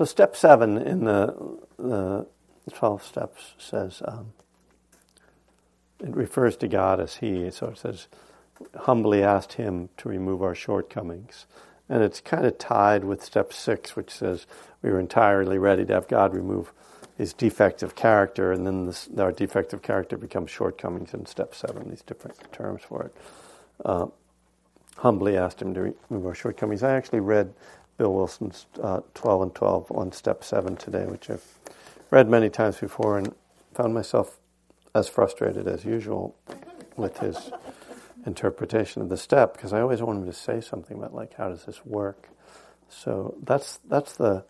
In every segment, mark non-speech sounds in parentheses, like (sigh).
So, step seven in the, the 12 steps says, um, it refers to God as He. So it says, humbly asked Him to remove our shortcomings. And it's kind of tied with step six, which says we were entirely ready to have God remove his defective character, and then this, our defective character becomes shortcomings in step seven, these different terms for it. Uh, humbly asked him to remove our shortcomings. I actually read Bill Wilson's uh, 12 and 12 on step seven today, which I've read many times before and found myself as frustrated as usual with his interpretation of the step because I always wanted to say something about like how does this work. So that's that's the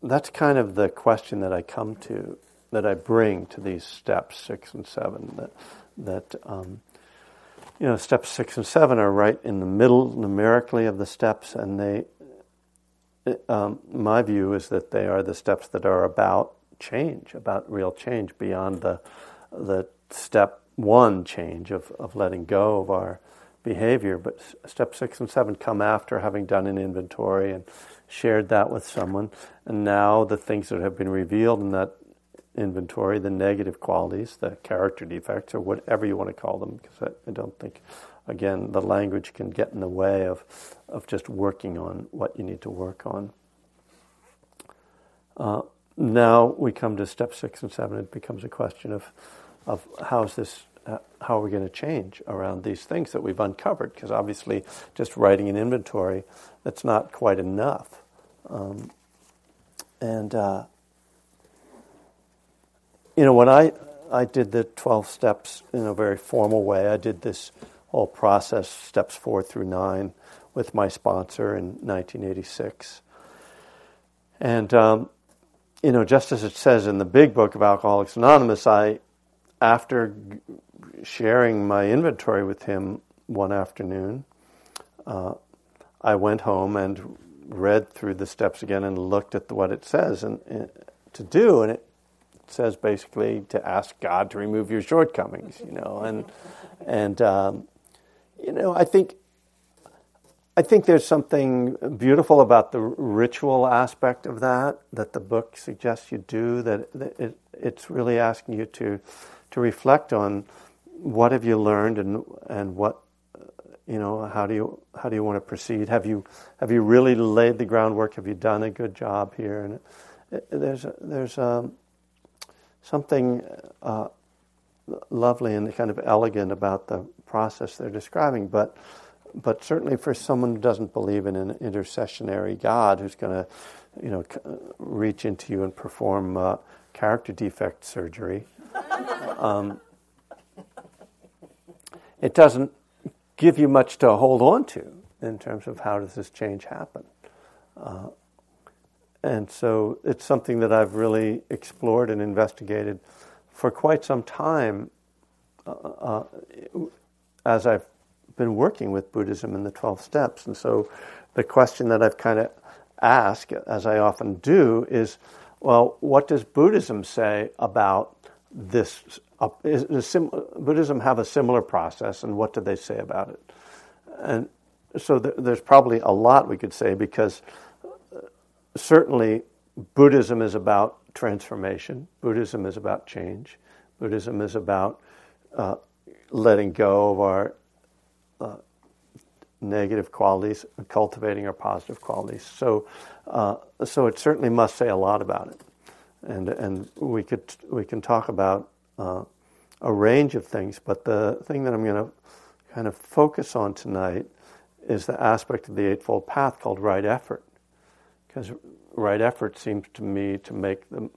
that's kind of the question that I come to that I bring to these steps six and seven. That that um, you know steps six and seven are right in the middle numerically of the steps, and they. Um, my view is that they are the steps that are about change, about real change beyond the the step one change of, of letting go of our behavior. But step six and seven come after having done an inventory and shared that with someone. And now the things that have been revealed in that inventory, the negative qualities, the character defects, or whatever you want to call them, because I, I don't think, again, the language can get in the way of, of just working on what you need to work on. Uh, now we come to step six and seven. It becomes a question of of how's this, uh, how are we going to change around these things that we've uncovered? Because obviously, just writing an inventory, that's not quite enough. Um, and uh, you know, when I I did the twelve steps in a very formal way, I did this whole process, steps four through nine, with my sponsor in 1986. And um, you know, just as it says in the big book of Alcoholics Anonymous, I after sharing my inventory with him one afternoon, uh, I went home and read through the steps again and looked at what it says and, and, to do, and it says basically to ask God to remove your shortcomings, you know, and and um, you know I think I think there's something beautiful about the ritual aspect of that that the book suggests you do. That, that it, it's really asking you to to reflect on what have you learned and and what you know how do you how do you want to proceed have you have you really laid the groundwork have you done a good job here and it, it, there's there's um, something uh, lovely and kind of elegant about the process they're describing but but certainly for someone who doesn't believe in an intercessionary God who's going to you know reach into you and perform uh, character defect surgery (laughs) um, it doesn't give you much to hold on to in terms of how does this change happen. Uh, and so it's something that I've really explored and investigated for quite some time uh, uh, as I've been working with Buddhism and the 12 steps. And so the question that I've kind of asked, as I often do, is well, what does Buddhism say about this uh, is, is sim- Buddhism have a similar process, and what do they say about it? And so th- there's probably a lot we could say because uh, certainly Buddhism is about transformation. Buddhism is about change. Buddhism is about uh, letting go of our uh, negative qualities, cultivating our positive qualities. So, uh, so it certainly must say a lot about it and and we could we can talk about uh, a range of things, but the thing that I'm going to kind of focus on tonight is the aspect of the Eightfold Path called right effort, because right effort seems to me to make them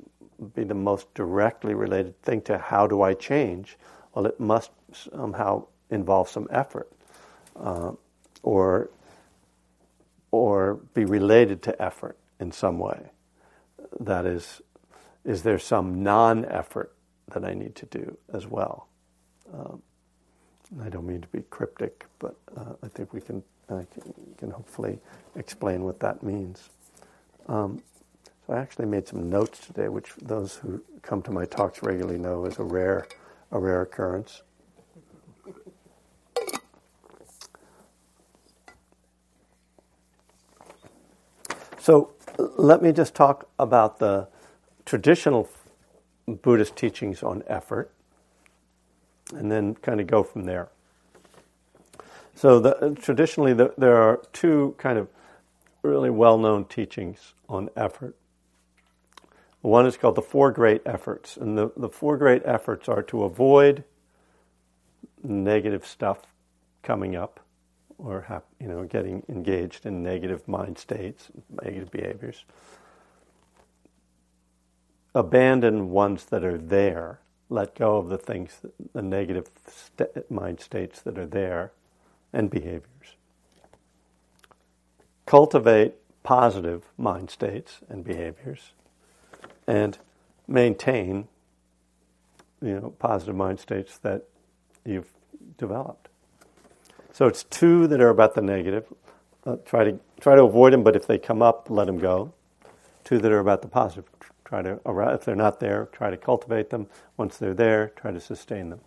be the most directly related thing to how do I change. Well, it must somehow involve some effort, uh, or or be related to effort in some way. That is is there some non effort that I need to do as well? Um, I don't mean to be cryptic, but uh, I think we can, can, can, hopefully explain what that means. Um, so I actually made some notes today, which those who come to my talks regularly know is a rare, a rare occurrence. So let me just talk about the traditional Buddhist teachings on effort and then kind of go from there. So, the, traditionally, the, there are two kind of really well known teachings on effort. One is called the Four Great Efforts, and the, the four great efforts are to avoid negative stuff coming up or have, you know getting engaged in negative mind states, negative behaviors. Abandon ones that are there. Let go of the things, the negative st- mind states that are there, and behaviors. Cultivate positive mind states and behaviors, and maintain, you know, positive mind states that you've developed. So it's two that are about the negative. Uh, try to try to avoid them, but if they come up, let them go. Two that are about the positive. Try to if they're not there, try to cultivate them. Once they're there, try to sustain them.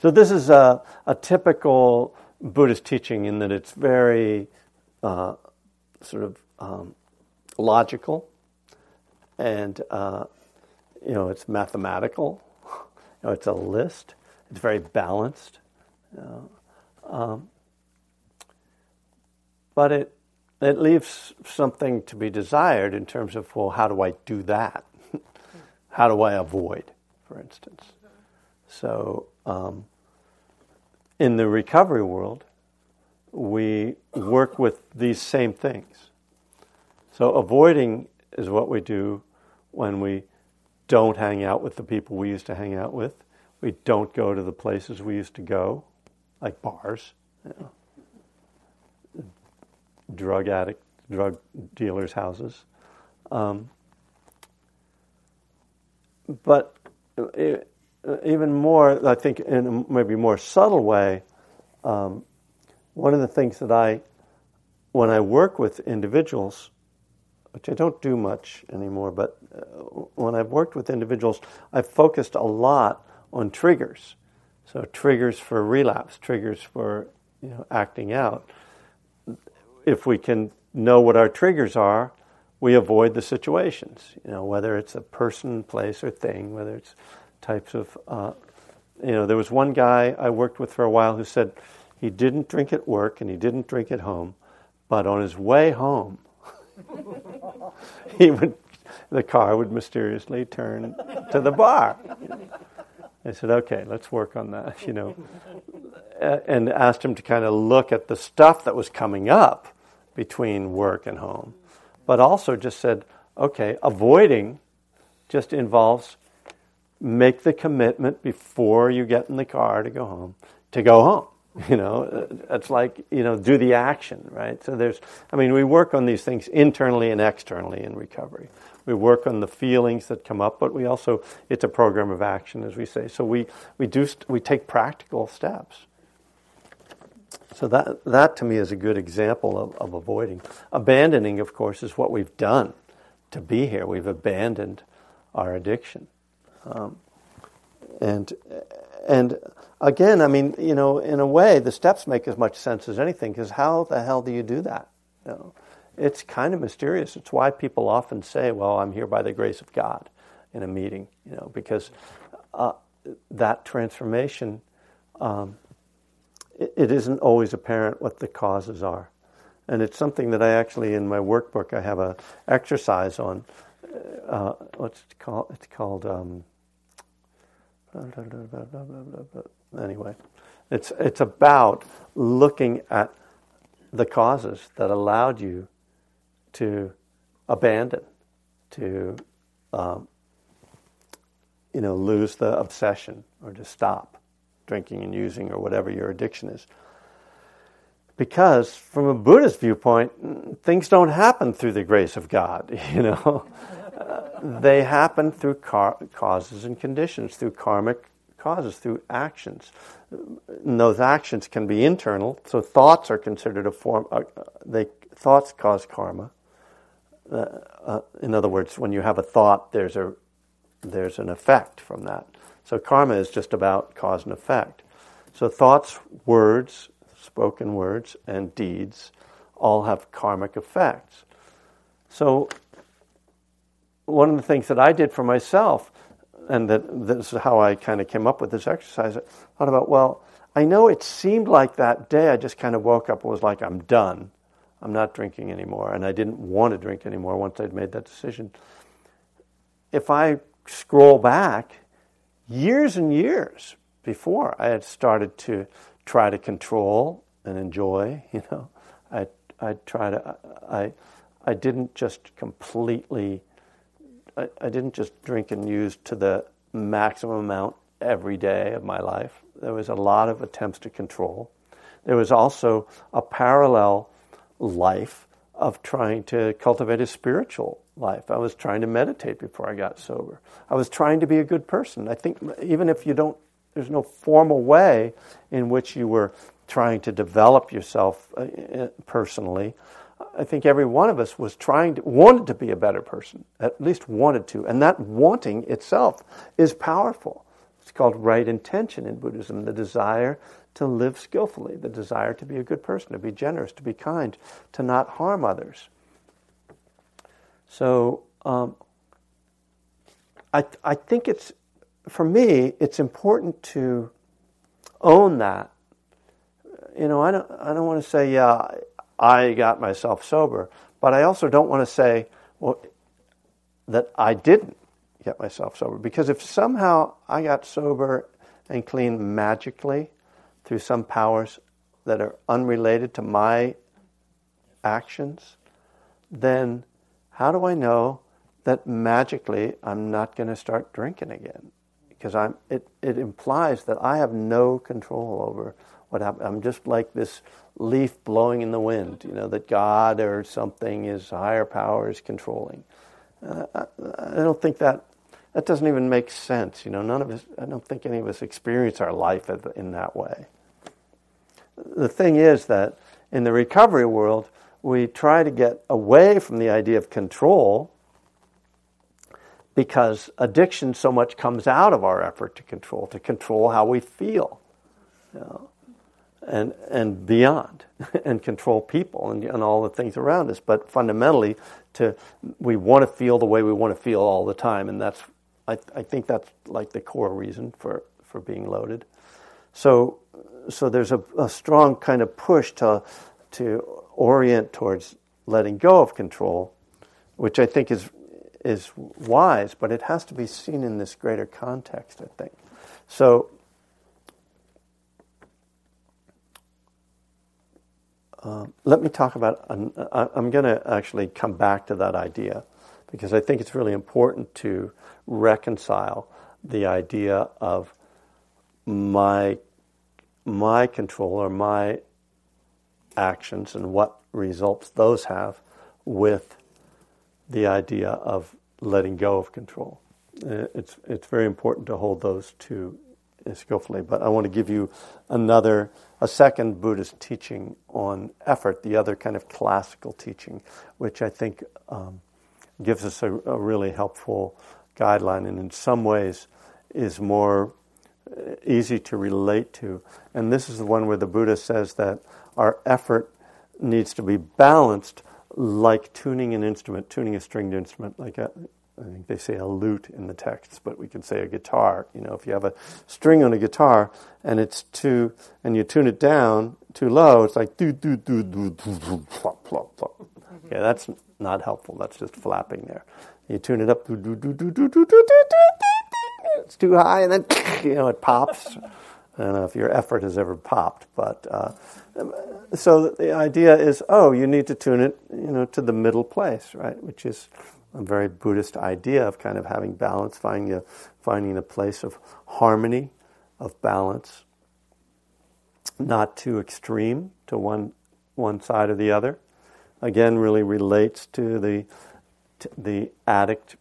So this is a, a typical Buddhist teaching in that it's very uh, sort of um, logical, and uh, you know it's mathematical. (laughs) You know, it's a list. It's very balanced. um, but it it leaves something to be desired in terms of well, how do I do that? (laughs) how do I avoid, for instance? So um, in the recovery world, we work with these same things. So avoiding is what we do when we don't hang out with the people we used to hang out with. We don't go to the places we used to go, like bars, you know, drug addict, drug dealers' houses. Um, but it, even more, I think, in a maybe more subtle way, um, one of the things that I, when I work with individuals, which I don't do much anymore, but uh, when I've worked with individuals, I've focused a lot on triggers. So triggers for relapse, triggers for you know, acting out. If we can know what our triggers are, we avoid the situations. You know, whether it's a person, place, or thing, whether it's types of. Uh, you know, there was one guy I worked with for a while who said he didn't drink at work and he didn't drink at home, but on his way home, (laughs) he would the car would mysteriously turn to the bar. I said, okay, let's work on that, (laughs) you know. And asked him to kind of look at the stuff that was coming up between work and home. But also just said, okay, avoiding just involves make the commitment before you get in the car to go home, to go home. (laughs) You know, it's like, you know, do the action, right? So there's, I mean, we work on these things internally and externally in recovery. We work on the feelings that come up, but we also, it's a program of action, as we say. So we, we do, we take practical steps. So that, that to me is a good example of, of avoiding. Abandoning, of course, is what we've done to be here. We've abandoned our addiction. Um, and, and again, I mean, you know, in a way, the steps make as much sense as anything because how the hell do you do that? You know? it's kind of mysterious. It's why people often say, "Well, I'm here by the grace of God," in a meeting, you know, because uh, that transformation, um, it, it isn't always apparent what the causes are, and it's something that I actually in my workbook I have a exercise on. Uh, what's it called? It's called. Um, anyway, it's it's about looking at the causes that allowed you to abandon, to um, you know lose the obsession or to stop drinking and using or whatever your addiction is. Because from a Buddhist viewpoint, things don't happen through the grace of God, (laughs) you know. They happen through car- causes and conditions, through karmic causes, through actions. And those actions can be internal, so thoughts are considered a form. Uh, they thoughts cause karma, uh, uh, in other words, when you have a thought, there's a there's an effect from that. So karma is just about cause and effect. So thoughts, words, spoken words, and deeds all have karmic effects. So, one of the things that I did for myself, and that this is how I kind of came up with this exercise, I thought about, well, I know it seemed like that day I just kind of woke up and was like, I'm done. I'm not drinking anymore. And I didn't want to drink anymore once I'd made that decision. If I scroll back, years and years before I had started to try to control and enjoy, (laughs) you know, I I try to I I didn't just completely I, I didn't just drink and use to the maximum amount every day of my life. There was a lot of attempts to control. There was also a parallel life of trying to cultivate a spiritual life. I was trying to meditate before I got sober. I was trying to be a good person. I think even if you don't, there's no formal way in which you were trying to develop yourself uh, uh, personally. I think every one of us was trying to, wanted to be a better person, at least wanted to. And that wanting itself is powerful. It's called right intention in Buddhism, the desire to live skillfully, the desire to be a good person, to be generous, to be kind, to not harm others. So um, I, I think it's, for me, it's important to own that. You know, I don't, I don't want to say, yeah, I got myself sober, but I also don't want to say, well, that I didn't get myself sober. Because if somehow I got sober and clean magically through some powers that are unrelated to my actions, then how do I know that magically I'm not going to start drinking again? Because I'm, it, it implies that I have no control over what happens. I'm just like this leaf blowing in the wind, you know, that God or something is higher power is controlling. Uh, I, I don't think that that doesn't even make sense. You know, none of us. I don't think any of us experience our life in that way. The thing is that in the recovery world, we try to get away from the idea of control because addiction so much comes out of our effort to control, to control how we feel, you know, and, and beyond, (laughs) and control people and, and all the things around us. But fundamentally, to, we want to feel the way we want to feel all the time, and that's, I, I think that's like the core reason for, for being loaded. So, so there's a, a strong kind of push to, to orient towards letting go of control, which I think is is wise, but it has to be seen in this greater context, I think. So uh, let me talk about, I'm going to actually come back to that idea because I think it's really important to reconcile the idea of my, my control or my actions and what results those have with the idea of letting go of control. Uh, it's, it's very important to hold those two skillfully. But I want to give you another, a second Buddhist teaching on effort, the other kind of classical teaching, which I think um, gives us a, a, really helpful guideline and in some ways is more uh, easy to relate to. And this is the one where the Buddha says that our effort needs to be balanced like tuning an instrument, tuning a stringed instrument, like a, I think they say a lute in the texts, but we can say a guitar. You know, if you have a string on a guitar and it's too, and you tune it down too low, it's like do do do do do do plop plop plop. Okay, that's not helpful. That's just flapping there. You tune it up, do do do do do do do do do. It's too high, and then you know it pops. I don't know if your effort has ever popped, but uh, so the idea is, oh, you need to tune it, you know, to the middle place, right? Which is a very Buddhist idea of kind of having balance, finding a, finding a place of harmony, of balance, not too extreme to one one side or the other. Again, really relates to the to the addict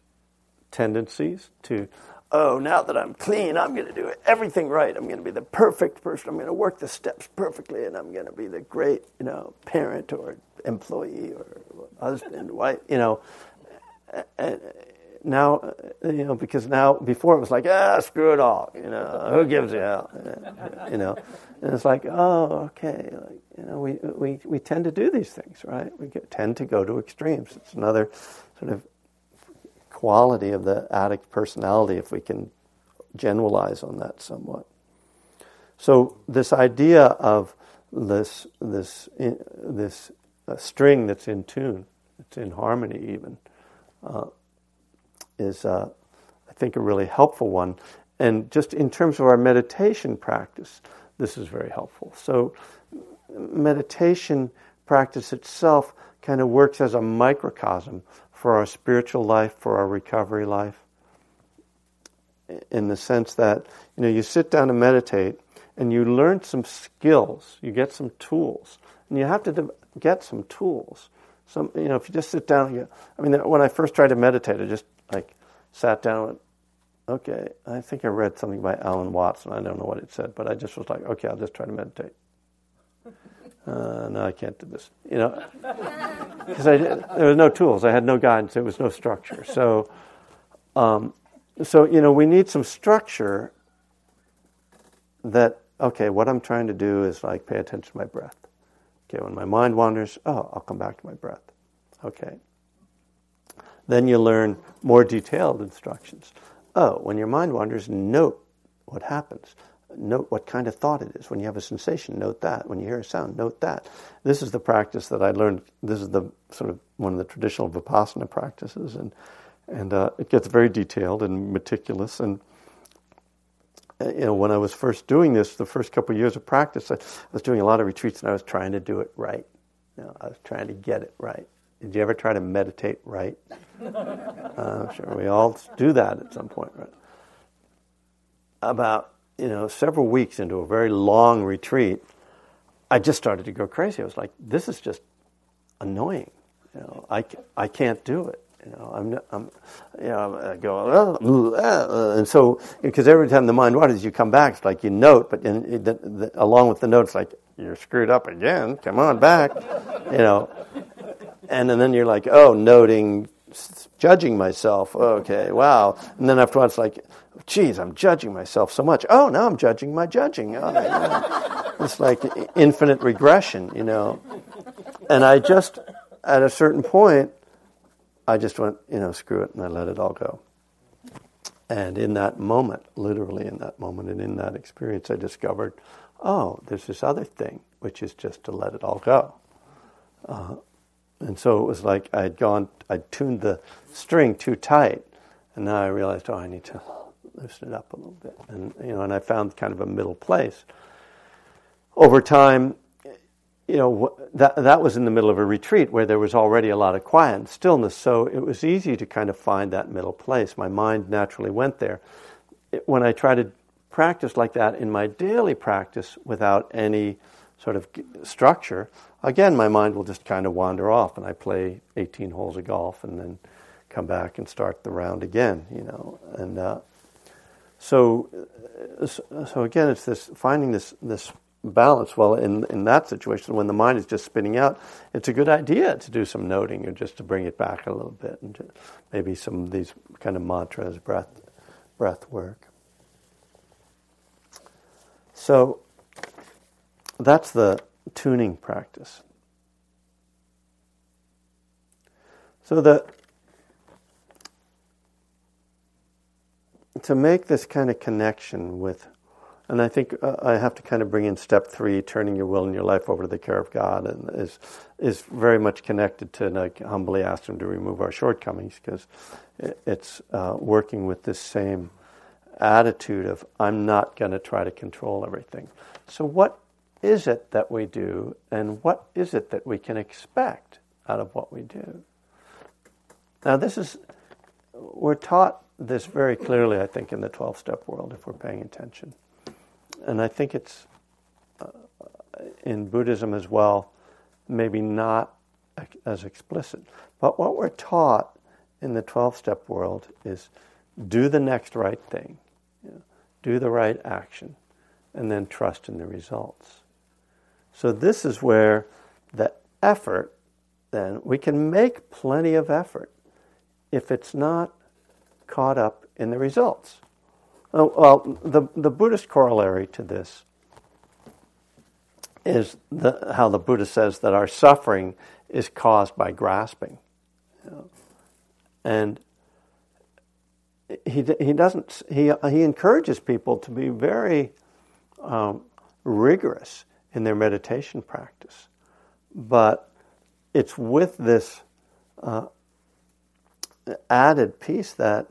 tendencies to oh, now that I'm clean, I'm going to do everything right. I'm going to be the perfect person. I'm going to work the steps perfectly, and I'm going to be the great, you know, parent or employee or husband, wife, you know. Now, you know, because now before it was like, ah, screw it all, you know, who gives a hell, (laughs) you know, and it's like, oh, okay, like, you know, we, we, we tend to do these things, right? We get, tend to go to extremes. It's another sort of quality of the addict personality, if we can generalize on that somewhat. So this idea of this this this uh, string that's in tune, it's in harmony even, uh, is uh, I think a really helpful one. And just in terms of our meditation practice, this is very helpful. So meditation practice itself kind of works as a microcosm for our spiritual life, for our recovery life, in the sense that you know you sit down to meditate and you learn some skills, you get some tools, and you have to get some tools. Some you know if you just sit down, you, I mean when I first tried to meditate, I just like sat down and went, okay, I think I read something by Alan Watts, and I don't know what it said, but I just was like, okay, I'll just try to meditate. (laughs) Uh, no, I can't do this. You know, because there were no tools. I had no guidance. There was no structure. So, um, so you know, we need some structure. That okay, what I'm trying to do is like pay attention to my breath. Okay, when my mind wanders, oh, I'll come back to my breath. Okay. Then you learn more detailed instructions. Oh, when your mind wanders, note what happens note what kind of thought it is. When you have a sensation, note that. When you hear a sound, note that. This is the practice that I learned. This is the sort of one of the traditional vipassana practices, and and uh, it gets very detailed and meticulous. And you know, when I was first doing this, the first couple of years of practice, I, I was doing a lot of retreats, and I was trying to do it right. You know, I was trying to get it right. Did you ever try to meditate right? (laughs) uh, sure, we all do that at some point, right? About you know, several weeks into a very long retreat, I just started to go crazy. I was like, this is just annoying. You know, I, I can't do it. You know, I'm, I'm you know, I go, uh, uh, and so because every time the mind wanders, you come back. It's like you note, but in, the, the, along with the note, it's like you're screwed up again. Come on back, you know, and, and then you're like, oh, noting, judging myself. Okay, wow, and then after a while, it's like, geez, I'm judging myself so much. Oh, now I'm judging my judging. Oh, it's like infinite regression, you know. And I just, at a certain point, I just went, you know, screw it, and I let it all go. And in that moment, literally in that moment and in that experience, I discovered, oh, there's this other thing, which is just to let it all go. Uh, and so it was like I'd gone, I'd tuned the string too tight, and now I realized, oh, I need to loosen it up a little bit. And, you know, and I found kind of a middle place. Over time, you know, that, that was in the middle of a retreat where there was already a lot of quiet and stillness, so it was easy to kind of find that middle place. My mind naturally went there. It, when I try to practice like that in my daily practice without any sort of structure, again, my mind will just kind of wander off, and I play 18 holes of golf and then come back and start the round again, you know. And uh, so, so again, it's this finding this this balance. Well, in in that situation, when the mind is just spinning out, it's a good idea to do some noting or just to bring it back a little bit, and maybe some of these kind of mantras, breath breath work. So that's the tuning practice. So the to make this kind of connection with, and I think uh, I have to kind of bring in step three, turning your will and your life over to the care of God, and is is very much connected to like humbly ask Him to remove our shortcomings because it's uh, working with this same attitude of I'm not going to try to control everything. So what is it that we do, and what is it that we can expect out of what we do? Now this is we're taught this very clearly, I think, in the 12 step world if we're paying attention. And I think it's uh, in Buddhism as well, maybe not as explicit. But what we're taught in the 12 step world is do the next right thing, you know, do the right action, and then trust in the results. So, this is where the effort, then, we can make plenty of effort if it's not caught up in the results. Oh, well, the, the Buddhist corollary to this is the, how the Buddha says that our suffering is caused by grasping. And he, he doesn't, he, he encourages people to be very um, rigorous in their meditation practice. But it's with this uh, added piece that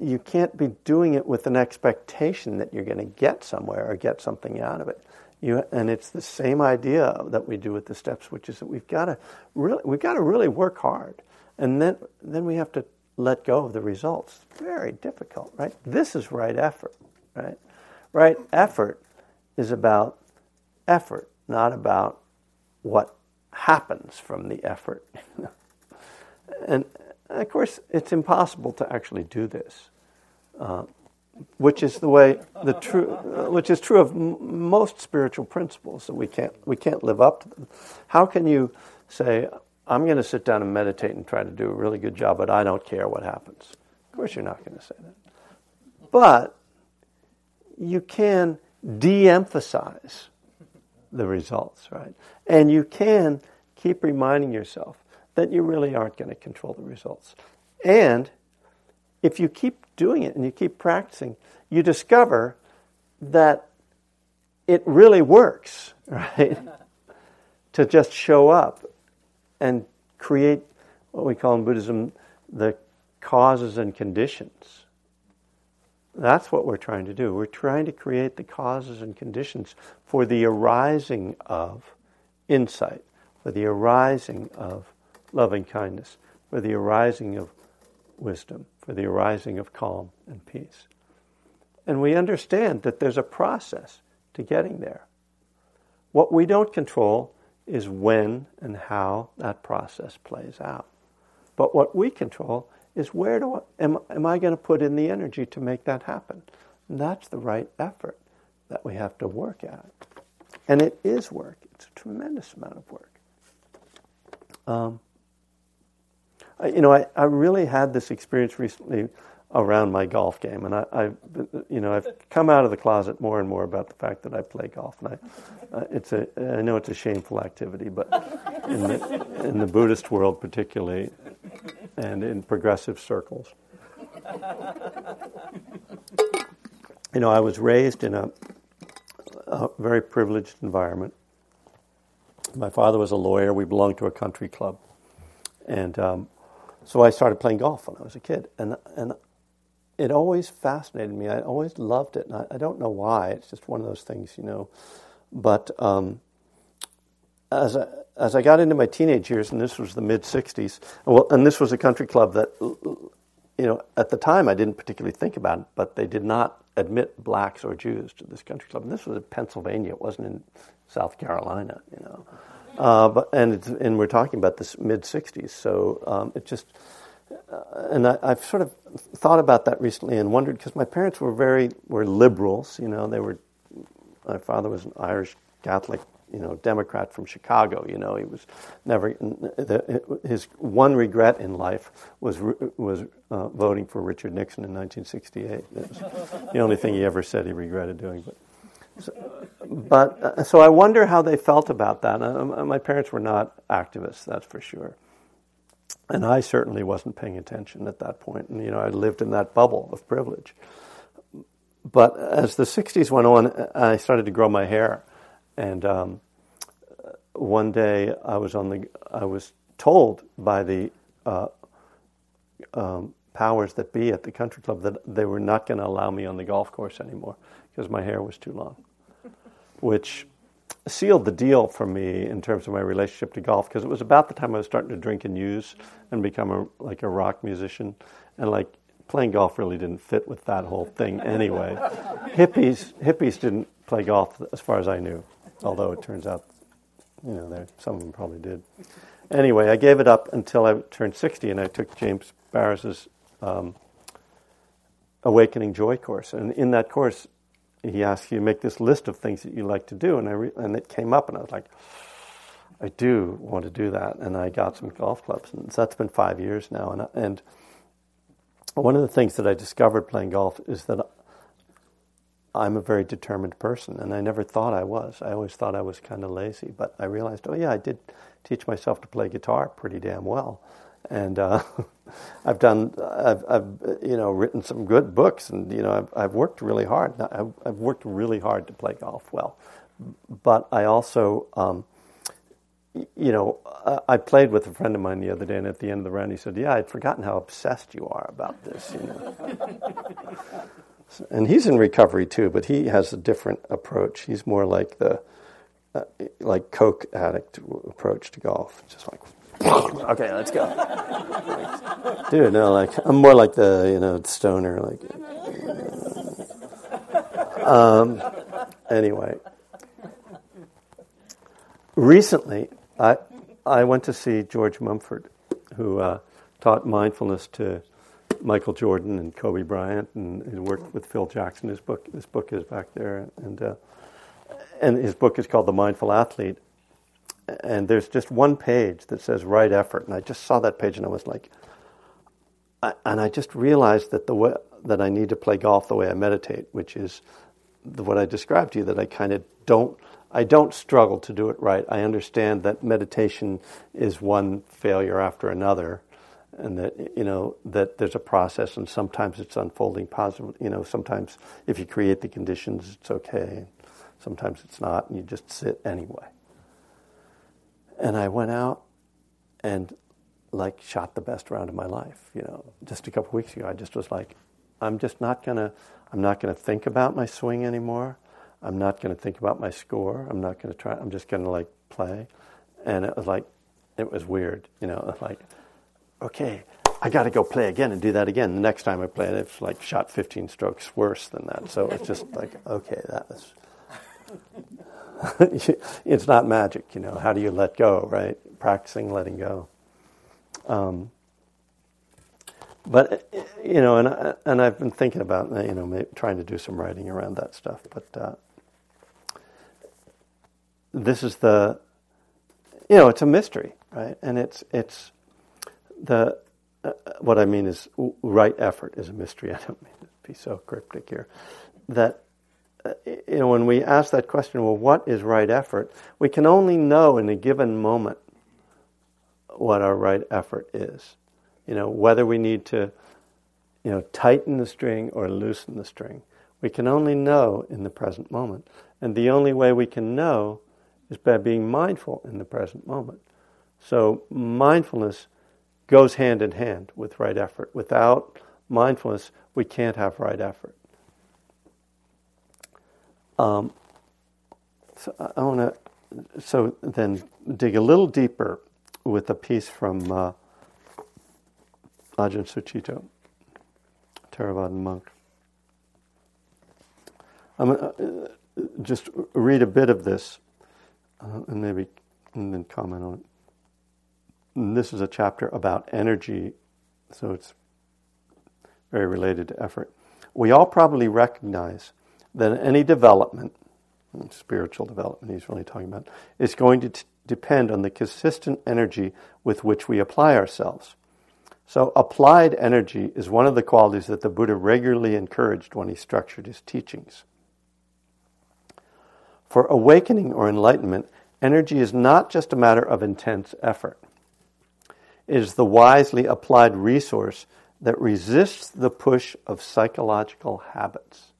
you can't be doing it with an expectation that you're going to get somewhere or get something out of it. You, and it's the same idea that we do with the steps, which is that we've got to really, we've got to really work hard, and then then we have to let go of the results. It's very difficult, right? This is right effort, right? Right effort is about effort, not about what happens from the effort. (laughs) and of course, it's impossible to actually do this. Uh, which is the way the true, which is true of m- most spiritual principles that we can't we can't live up to them. How can you say I'm going to sit down and meditate and try to do a really good job, but I don't care what happens? Of course, you're not going to say that. But you can de-emphasize the results, right? And you can keep reminding yourself that you really aren't going to control the results. And if you keep doing it and you keep practicing, you discover that it really works, (laughs) right? to just show up and create what we call in Buddhism the causes and conditions. That's what we're trying to do. We're trying to create the causes and conditions for the arising of insight, for the arising of loving kindness, for the arising of wisdom, for the arising of calm and peace. And we understand that there's a process to getting there. What we don't control is when and how that process plays out. But what we control is where do I, am, am I going to put in the energy to make that happen? And that's the right effort that we have to work at. And it is work. It's a tremendous amount of work. Um, you know, I, I really had this experience recently around my golf game, and I, I, you know, I've come out of the closet more and more about the fact that I play golf, and I, uh, it's a, I know it's a shameful activity, but in the, in the Buddhist world particularly, and in progressive circles, you know, I was raised in a, a very privileged environment. My father was a lawyer. We belonged to a country club, and um, so I started playing golf when I was a kid, and and it always fascinated me. I always loved it, and I, I don't know why. It's just one of those things, you know. But um, as I, as I got into my teenage years, and this was the mid '60s, well, and this was a country club that, you know, at the time I didn't particularly think about it, but they did not admit blacks or Jews to this country club. And this was in Pennsylvania; it wasn't in South Carolina, you know. Uh, but and and we're talking about this mid '60s, so um, it just uh, and I, have sort of thought about that recently and wondered because my parents were very were liberals, you know. They were my father was an Irish Catholic, you know, Democrat from Chicago. You know, he was never the, his one regret in life was was uh, voting for Richard Nixon in 1968. That was the only thing he ever said he regretted doing, but. But uh, so I wonder how they felt about that. Uh, my parents were not activists, that's for sure. And I certainly wasn't paying attention at that point. And, you know, I lived in that bubble of privilege. But as the 60s went on, I started to grow my hair. And um, one day I was, on the, I was told by the uh, um, powers that be at the country club that they were not going to allow me on the golf course anymore because my hair was too long, which sealed the deal for me in terms of my relationship to golf because it was about the time I was starting to drink and use and become a, like a rock musician, and like playing golf really didn't fit with that whole thing anyway. (laughs) hippies hippies didn't play golf as far as I knew, although it turns out, you know, there some of them probably did. Anyway, I gave it up until I turned 60, and I took James Baraz's um, Awakening Joy course, and in that course, he asked you to make this list of things that you like to do, and I re- and it came up, and I was like, I do want to do that, and I got some golf clubs, and so that's been five years now, and and one of the things that I discovered playing golf is that I'm a very determined person, and I never thought I was. I always thought I was kind of lazy, but I realized, oh yeah, I did teach myself to play guitar pretty damn well, and uh, (laughs) I've done, I've, I've, you know, written some good books, and you know, I've, I've worked really hard. I've, I've, worked really hard to play golf well, but I also, um, you know, I played with a friend of mine the other day, and at the end of the round, he said, "Yeah, I'd forgotten how obsessed you are about this." You know, (laughs) and he's in recovery too, but he has a different approach. He's more like the uh, like coke addict approach to golf, just like okay, let's go. Dude, no, like I'm more like the you know stoner. Like, um, anyway, recently I I went to see George Mumford, who uh, taught mindfulness to Michael Jordan and Kobe Bryant, and he worked with Phil Jackson. His book his book is back there, and uh, and his book is called The Mindful Athlete and there's just one page that says right effort, and I just saw that page and I was like, I, and I just realized that the way that I need to play golf the way I meditate, which is the, what I described to you, that I kind of don't. I don't struggle to do it right. I understand that meditation is one failure after another, and that you know that there's a process, and sometimes it's unfolding positive. You know, sometimes if you create the conditions, it's okay. Sometimes it's not, and you just sit anyway. And I went out and like shot the best round of my life. You know, just a couple weeks ago, I just was like, I'm just not gonna, I'm not gonna think about my swing anymore. I'm not gonna think about my score. I'm not gonna try. I'm just gonna like play. And it was like, it was weird. You know, (laughs) like, okay, I got to go play again and do that again. The next time I played, it's like shot 15 strokes worse than that. So it's just like, okay, that was (laughs) it's not magic, you know. How do you let go, right? Practicing letting go. Um, but you know, and and I've been thinking about you know trying to do some writing around that stuff. But uh, this is the you know it's a mystery, right? And it's it's the uh, what I mean is right effort is a mystery. (laughs) I don't mean to be so cryptic here. That you know, when we ask that question, well, what is right effort? We can only know in a given moment what our right effort is. You know, whether we need to, you know, tighten the string or loosen the string. We can only know in the present moment. And the only way we can know is by being mindful in the present moment. So mindfulness goes hand in hand with right effort. Without mindfulness, we can't have right effort. Um, so I want to so then dig a little deeper with a piece from uh, Ajahn Sucitto, Theravadan monk. I'm going to uh, just read a bit of this uh, and maybe and then comment on it. And this is a chapter about energy, so it's very related to effort. We all probably recognize then any development, spiritual development he's really talking about, is going to t- depend on the consistent energy with which we apply ourselves. So, applied energy is one of the qualities that the Buddha regularly encouraged when he structured his teachings. For awakening or enlightenment, energy is not just a matter of intense effort. It is the wisely applied resource that resists the push of psychological habits.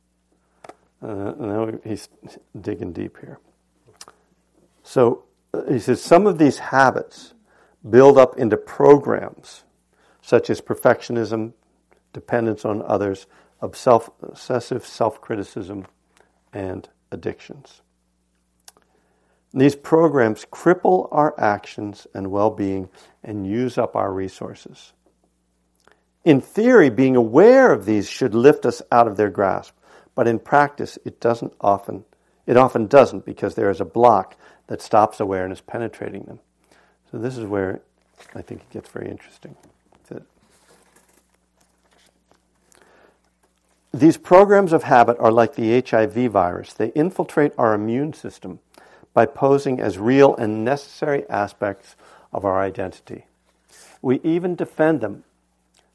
Uh, now he's digging deep here. So uh, he says some of these habits build up into programs such as perfectionism, dependence on others, obsessive self criticism, and addictions. These programs cripple our actions and well being and use up our resources. In theory, being aware of these should lift us out of their grasp. But in practice, it doesn't often, it often doesn't because there is a block that stops awareness penetrating them. So this is where I think it gets very interesting. These programs of habit are like the HIV virus. They infiltrate our immune system by posing as real and necessary aspects of our identity. We even defend them.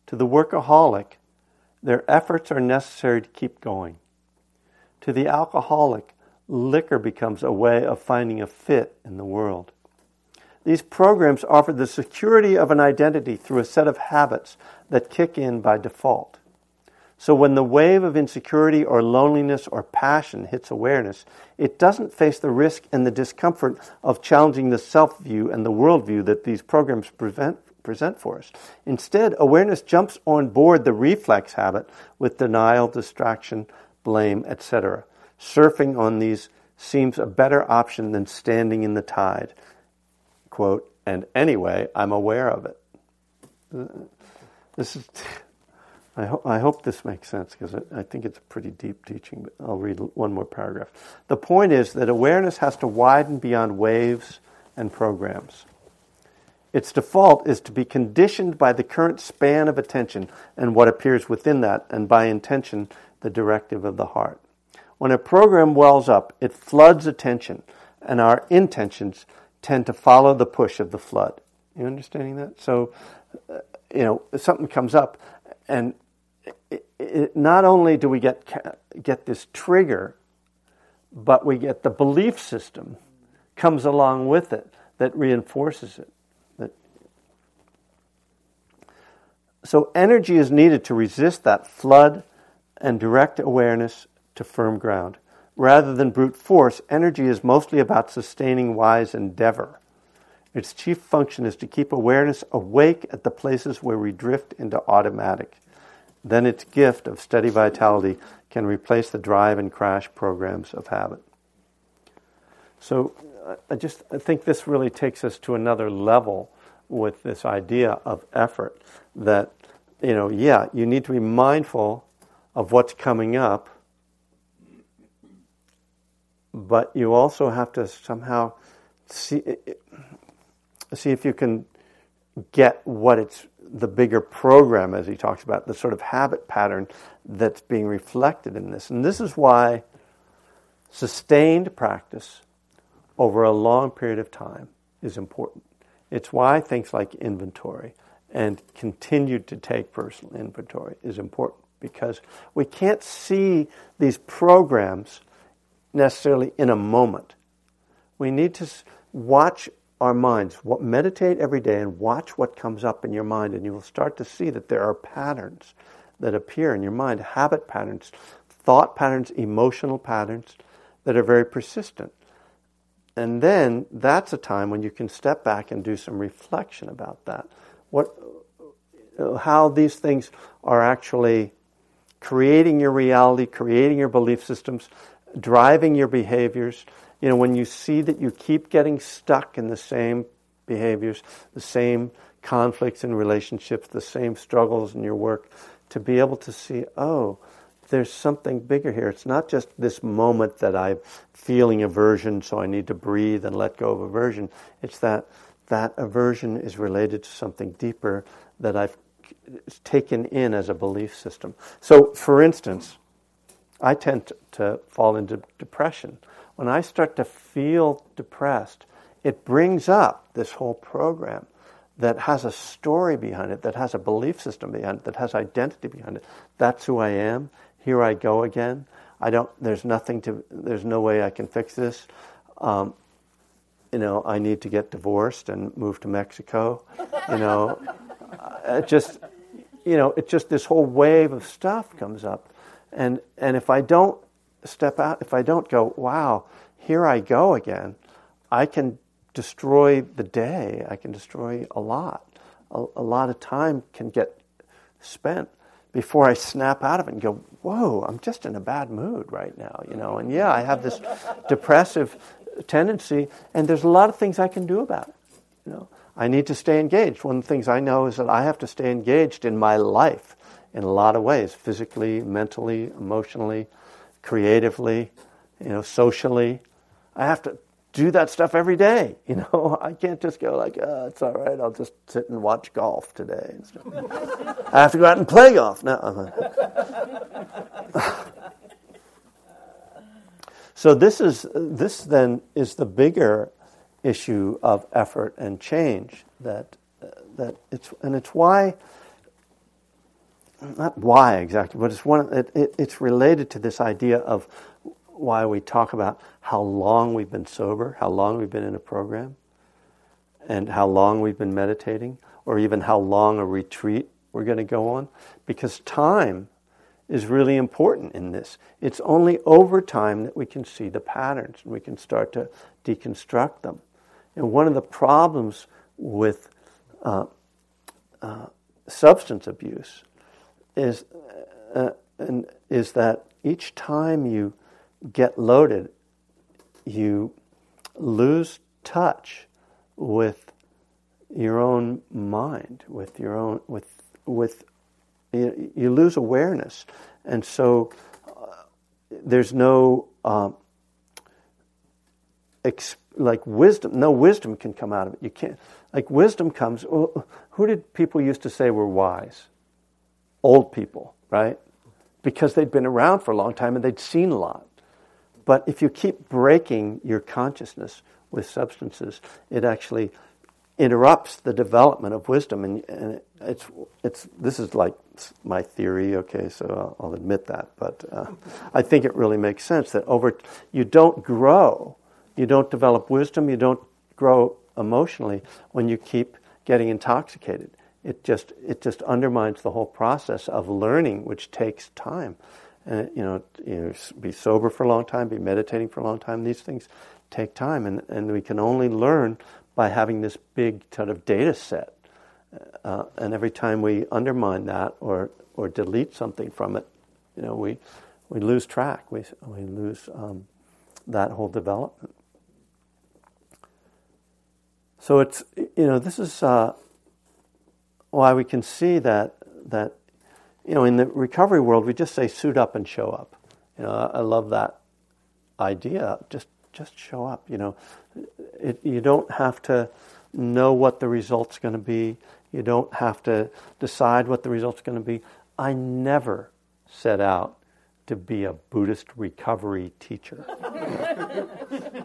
To the workaholic, Their efforts are necessary to keep going. To the alcoholic, liquor becomes a way of finding a fit in the world. These programs offer the security of an identity through a set of habits that kick in by default. So when the wave of insecurity or loneliness or passion hits awareness, it doesn't face the risk and the discomfort of challenging the self view and the worldview that these programs present, present for us. Instead, awareness jumps on board the reflex habit with denial, distraction, blame, etc. Surfing on these seems a better option than standing in the tide. Quote, and anyway, I'm aware of it. This is. I, ho- I hope this makes sense because I, I think it's a pretty deep teaching, but I'll read one more paragraph. The point is that awareness has to widen beyond waves and programs. Its default is to be conditioned by the current span of attention and what appears within that, and by intention, the directive of the heart. When a program wells up, it floods attention, and our intentions tend to follow the push of the flood. You understanding that? So, uh, you know, something comes up, and it, it, not only do we get get this trigger, but we get the belief system comes along with it that reinforces it. That so energy is needed to resist that flood and direct awareness to firm ground. Rather than brute force, energy is mostly about sustaining wise endeavor. Its chief function is to keep awareness awake at the places where we drift into automatic then its gift of steady vitality can replace the drive and crash programs of habit. So I just I think this really takes us to another level with this idea of effort that you know yeah you need to be mindful of what's coming up but you also have to somehow see see if you can get what it's the bigger program, as he talks about, the sort of habit pattern that's being reflected in this. And this is why sustained practice over a long period of time is important. It's why things like inventory and continued to take personal inventory is important because we can't see these programs necessarily in a moment. We need to watch our minds. Meditate every day and watch what comes up in your mind, and you will start to see that there are patterns that appear in your mind habit patterns, thought patterns, emotional patterns that are very persistent. And then that's a time when you can step back and do some reflection about that. What, uh, how these things are actually creating your reality, creating your belief systems, driving your behaviors, you know, when you see that you keep getting stuck in the same behaviors, the same conflicts in relationships, the same struggles in your work, to be able to see, oh, there's something bigger here. It's not just this moment that I'm feeling aversion, so I need to breathe and let go of aversion. It's that that aversion is related to something deeper that I've taken in as a belief system. So, for instance, I tend to fall into depression when I start to feel depressed, it brings up this whole program that has a story behind it, that has a belief system behind it, that has identity behind it. That's who I am. Here I go again. I don't. There's nothing to. There's no way I can fix this. Um, you know, I need to get divorced and move to Mexico. You know, Uh, it just, you know, it's just this whole wave of stuff comes up, and and if I don't step out, if I don't go, wow, here I go again, I can destroy the day. I can destroy a lot. A, a lot of time can get spent before I snap out of it and go, whoa, I'm just in a bad mood right now, you know. And yeah, I have this (laughs) depressive tendency, and there's a lot of things I can do about it, you know. I need to stay engaged. One of the things I know is that I have to stay engaged in my life in a lot of ways physically, mentally, emotionally, creatively, you know, socially. I have to do that stuff every day. (laughs) You know, I can't just go like, oh, it's all right. I'll just sit and watch golf today. I have to go out and play golf now. (laughs) so this is this then is the bigger issue of effort and change that that it's and it's why not why exactly, but it's one. It, it, it's related to this idea of why we talk about how long we've been sober, how long we've been in a program, and how long we've been meditating, or even how long a retreat we're going to go on, because time is really important in this. It's only over time that we can see the patterns and we can start to deconstruct them. And one of the problems with uh, uh, substance abuse is, uh, and is that each time you get loaded, you lose touch with your own mind, with your own, with, with, you, you lose awareness. And so uh, there's no, um, exp- like wisdom, no wisdom can come out of it. You can't, like wisdom comes, well, who did people used to say were wise? Old people, right? Because they'd been around for a long time and they'd seen a lot. But if you keep breaking your consciousness with substances, it actually interrupts the development of wisdom. And, and it's, it's, this is like my theory, okay, so I'll, I'll admit that. But uh, I think it really makes sense that over, you don't grow, you don't develop wisdom, you don't grow emotionally when you keep getting intoxicated. It just, it just undermines the whole process of learning, which takes time and you know, you know, be sober for a long time, be meditating for a long time. These things take time, and, and we can only learn by having this big sort of data set. Uh, and every time we undermine that or or delete something from it, you know, we we lose track. We we lose um, that whole development. So it's you know this is uh, why we can see that that you know, in the recovery world, we just say suit up and show up. You know, I love that idea. Just just show up. You know, it, you don't have to know what the result's going to be. You don't have to decide what the result's going to be. I never set out to be a Buddhist recovery teacher. (laughs)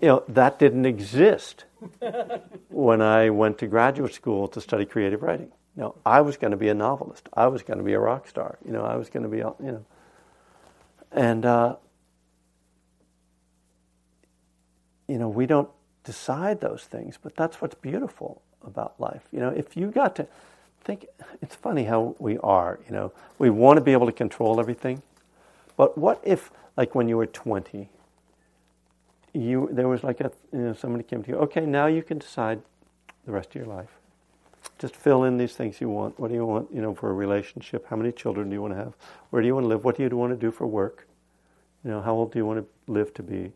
you know, that didn't exist when I went to graduate school to study creative writing. No, I was going to be a novelist. I was going to be a rock star. You know, I was going to be, you know. And, uh, you know, we don't decide those things, but that's what's beautiful about life. You know, if you got to think, it's funny how we are, you know, we want to be able to control everything. But what if, like when you were 20, you, there was like a, you know, somebody came to you, okay, now you can decide the rest of your life just fill in these things you want. What do you want, you know, for a relationship? How many children do you want to have? Where do you want to live? What do you want to do for work? You know, how old do you want to live to be?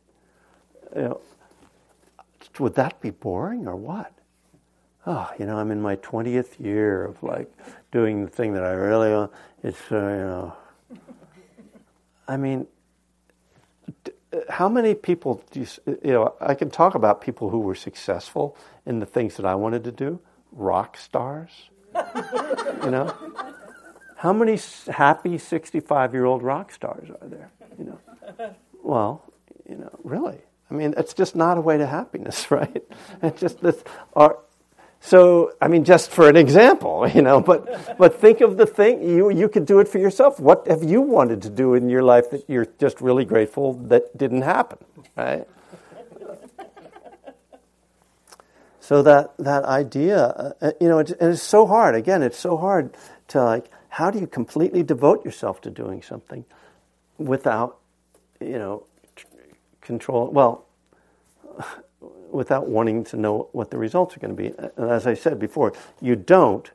You know, would that be boring or what? Oh, you know, I'm in my 20th year of like doing the thing that I really want. It's, uh, you know, I mean, how many people do you, you know, I can talk about people who were successful in the things that I wanted to do rock stars? you know? How many happy 65 year old rock stars are there? You know? Well, you know, really. I mean, it's just not a way to happiness, (laughs) right? It's just this. Or, so, I mean, just for an example, (laughs) you know, but but think of the thing you you could do it for yourself. What have you wanted to do in your life that you're just really grateful that didn't happen, right? So that that idea, uh, uh you know, it's, and it's so hard. Again, it's so hard to like, how do you completely devote yourself to doing something without, you know, control? Well, without wanting to know what the results are going to be. And as I said before, you don't.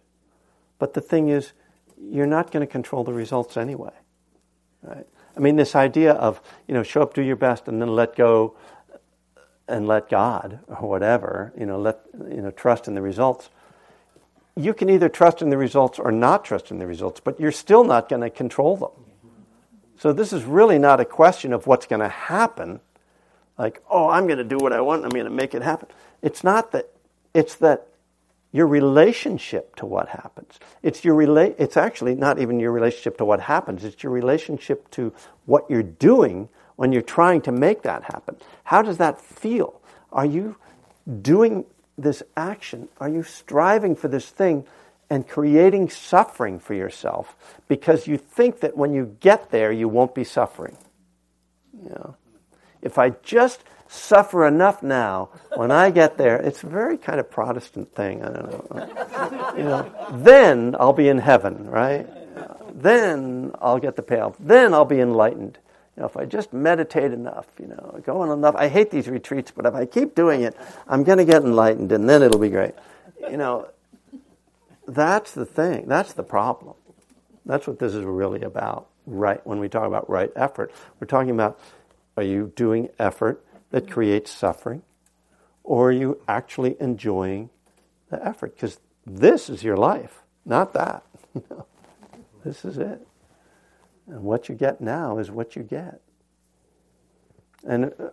But the thing is, you're not going to control the results anyway. Right? I mean, this idea of you know, show up, do your best, and then let go and let God or whatever, you know, let you know, trust in the results. You can either trust in the results or not trust in the results, but you're still not going to control them. So this is really not a question of what's going to happen, like, oh, I'm going to do what I want, I'm going to make it happen. It's not that. It's that your relationship to what happens. It's your rela- It's actually not even your relationship to what happens. It's your relationship to what you're doing when you're trying to make that happen. How does that feel? Are you doing this action? Are you striving for this thing and creating suffering for yourself because you think that when you get there, you won't be suffering. You know, if I just suffer enough now, when I get there, it's a very kind of Protestant thing. I don't know. you know, then I'll be in heaven, right? Then I'll get the payoff. Then I'll be enlightened. You know, if I just meditate enough, you know, going enough. I hate these retreats, but if I keep doing it, I'm going to get enlightened, and then it'll be great. You know, that's the thing. That's the problem. That's what this is really about. Right when we talk about right effort, we're talking about: Are you doing effort that creates suffering, or are you actually enjoying the effort? Because this is your life, not that. (laughs) this is it. And what you get now is what you get. And uh,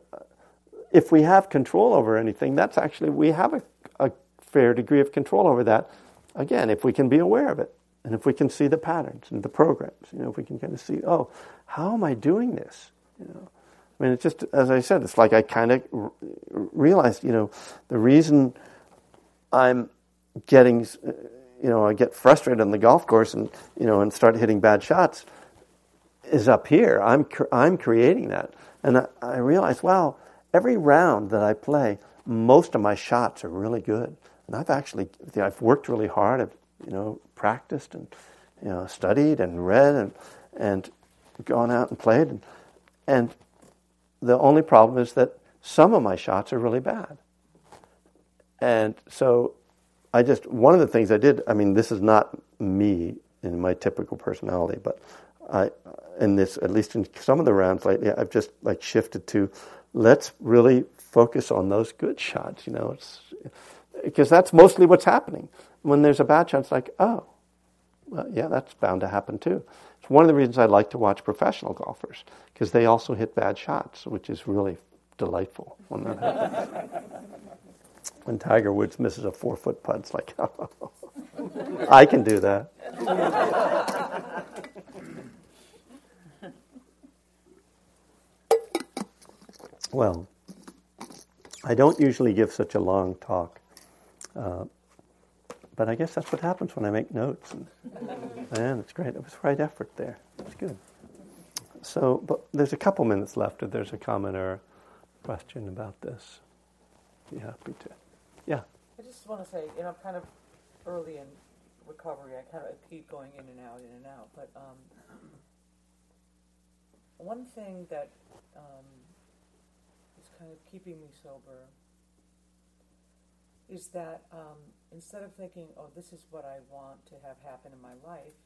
if we have control over anything, that's actually, we have a, a fair degree of control over that. Again, if we can be aware of it, and if we can see the patterns and the programs, you know, if we can kind of see, oh, how am I doing this? You know, I mean, it's just as I said, it's like I kind of r- realized, you know, the reason I'm getting, uh, you know, I get frustrated on the golf course and you know and start hitting bad shots is up here. I'm I'm creating that, and I, I realized, wow, every round that I play, most of my shots are really good, and I've actually you know, I've worked really hard. I've you know practiced and you know studied and read and and gone out and played and and the only problem is that some of my shots are really bad. And so I just one of the things I did, I mean this is not me in my typical personality, but I in this, at least in some of the rounds lately, I've just like shifted to let's really focus on those good shots. You know, because that's mostly what's happening. When there's a bad shot, it's like, oh, well, yeah, that's bound to happen too. It's one of the reasons I like to watch professional golfers because they also hit bad shots, which is really delightful when that happens. (laughs) when Tiger Woods misses a four foot putt, it's like, oh, (laughs) I can do that. Well, I don't usually give such a long talk, uh, but I guess that's what happens when I make notes. And, and it's great. It was right effort there. It's good. So, but there's a couple minutes left if there's a comment or question about this. Be happy to. Yeah. I just want to say, you know, I'm kind of early in recovery. I kind of keep going in and out, in and out. But um, one thing that um, kind of keeping me sober is that um, instead of thinking, oh, this is what I want to have happen in my life,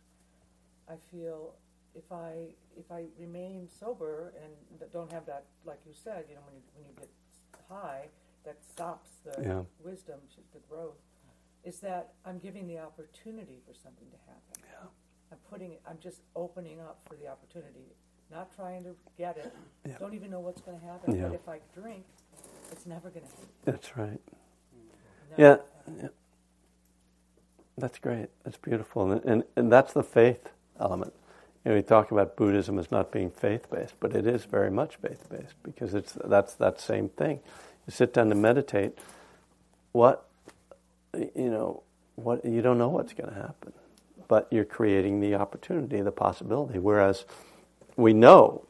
I feel if I if I remain sober and don't have that, like you said, you know, when you when you get high, that stops the yeah. wisdom, the growth. Is that I'm giving the opportunity for something to happen. Yeah. I'm putting, I'm just opening up for the opportunity not trying to get it. Yeah. Don't even know what's going to happen. But if I drink, it's never going to happen. That's right. Yeah. yeah. That's great. That's beautiful. And, and, and that's the faith element. You know, we talk about Buddhism as not being faith based, but it is very much faith based because it's that's that same thing. You sit down to meditate. What, you know, what you don't know what's going to happen, but you're creating the opportunity, the possibility. Whereas we know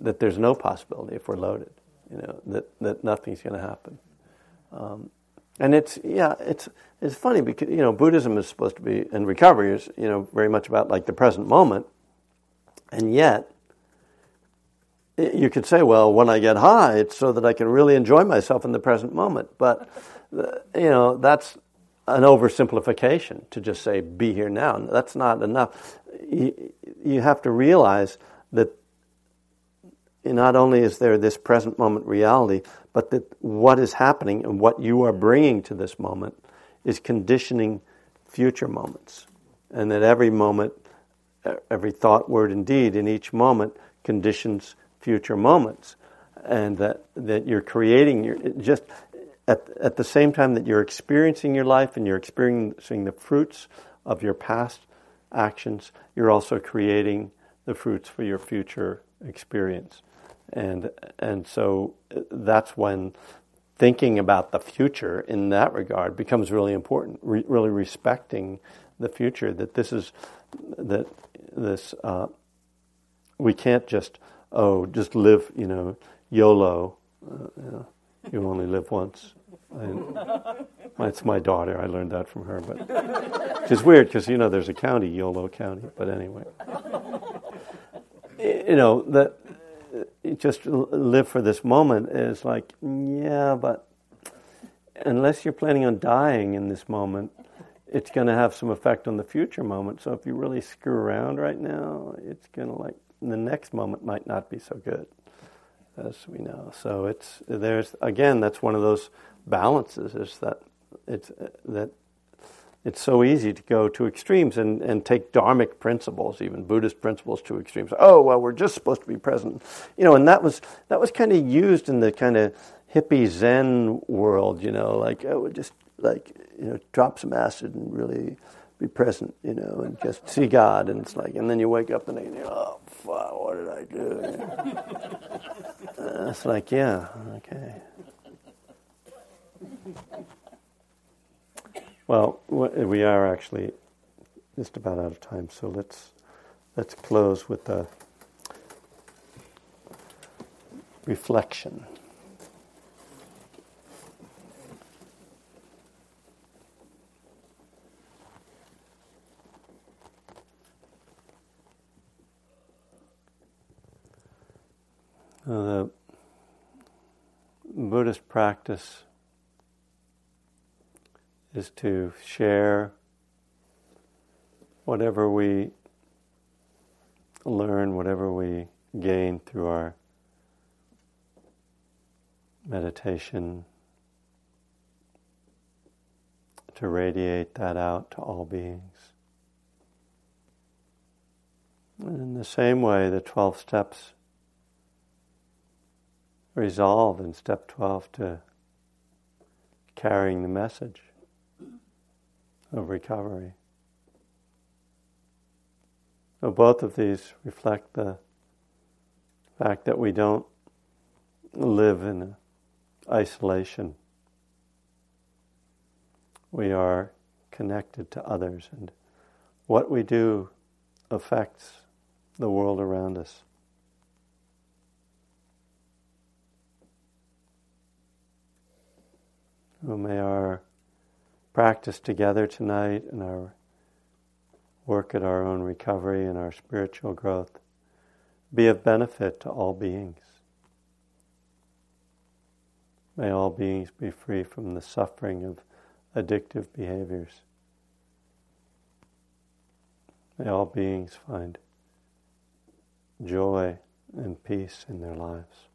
that there's no possibility if we're loaded, you know, that, that nothing's going to happen. Um, and it's, yeah, it's, it's funny because, you know, Buddhism is supposed to be, and recovery is, you know, very much about like the present moment. And yet, you could say, well, when I get high, it's so that I can really enjoy myself in the present moment. But, you know, that's an oversimplification to just say, be here now. That's not enough. You, you have to realize that not only is there this present moment reality, but that what is happening and what you are bringing to this moment is conditioning future moments. And that every moment, every thought, word, and deed in each moment conditions future moments. And that, that you're creating, your, just at, at the same time that you're experiencing your life and you're experiencing the fruits of your past actions, you're also creating the fruits for your future experience. And, and so that's when thinking about the future in that regard becomes really important, Re- really respecting the future. That this is that this uh, we can't just oh just live you know YOLO. Uh, you, know, you only live once. it's my daughter. I learned that from her, but (laughs) it's weird because you know there's a county, YOLO County. But anyway, (laughs) you know that just live for this moment is like yeah, but unless you're planning on dying in this moment, it's going to have some effect on the future moment. So if you really screw around right now, it's going to like the next moment might not be so good, as we know. So it's there's again that's one of those balances is that it's that it's so easy to go to extremes and, and take dharmic principles, even Buddhist principles, to extremes. Oh well, we're just supposed to be present, you know. And that was that was kind of used in the kind of hippie Zen world, you know, like oh, just like you know, drop some acid and really be present, you know, and just see God. And it's like, and then you wake up and you're, oh, fuck, what did I do? uh, (laughs) it's like, yeah, okay. Well, we are actually just about out of time, so let's let's close with a reflection. Uh, the Buddhist practice is to share whatever we learn, whatever we gain through our meditation, to radiate that out to all beings. And in the same way, the 12 steps resolve in step 12 to carrying the message of recovery. So both of these reflect the fact that we don't live in isolation. We are connected to others, and what we do affects the world around us. Oh, may our practice together tonight and our work at our own recovery and our spiritual growth be of benefit to all beings. May all beings be free from the suffering of addictive behaviors. May all beings find joy and peace in their lives.